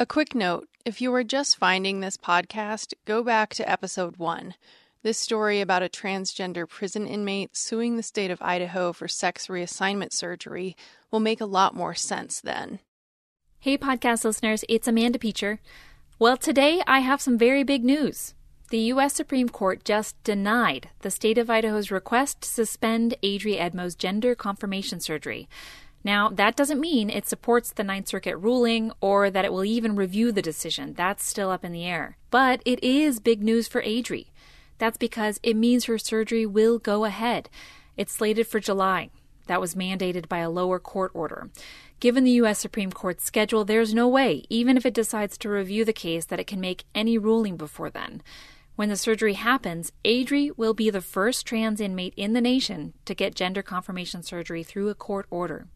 A quick note if you are just finding this podcast, go back to episode one. This story about a transgender prison inmate suing the state of Idaho for sex reassignment surgery will make a lot more sense then. Hey, podcast listeners, it's Amanda Peacher. Well, today I have some very big news. The U.S. Supreme Court just denied the state of Idaho's request to suspend Adree Edmo's gender confirmation surgery. Now, that doesn't mean it supports the Ninth Circuit ruling or that it will even review the decision. That's still up in the air. But it is big news for Adree. That's because it means her surgery will go ahead. It's slated for July. That was mandated by a lower court order. Given the U.S. Supreme Court's schedule, there's no way, even if it decides to review the case, that it can make any ruling before then. When the surgery happens, Adree will be the first trans inmate in the nation to get gender confirmation surgery through a court order.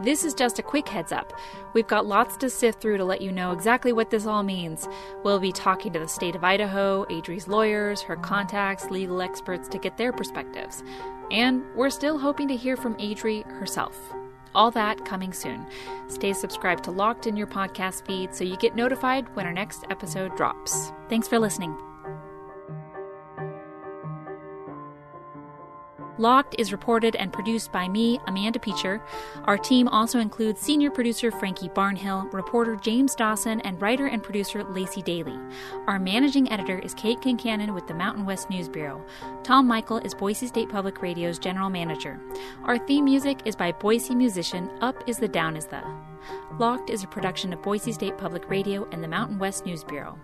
This is just a quick heads up. We've got lots to sift through to let you know exactly what this all means. We'll be talking to the state of Idaho, Adree's lawyers, her contacts, legal experts to get their perspectives. And we're still hoping to hear from Adree herself. All that coming soon. Stay subscribed to Locked in your podcast feed so you get notified when our next episode drops. Thanks for listening. Locked is reported and produced by me, Amanda Peacher. Our team also includes senior producer Frankie Barnhill, reporter James Dawson, and writer and producer Lacey Daly. Our managing editor is Kate Concannon with the Mountain West News Bureau. Tom Michael is Boise State Public Radio's general manager. Our theme music is by Boise musician Up is the Down is the. Locked is a production of Boise State Public Radio and the Mountain West News Bureau.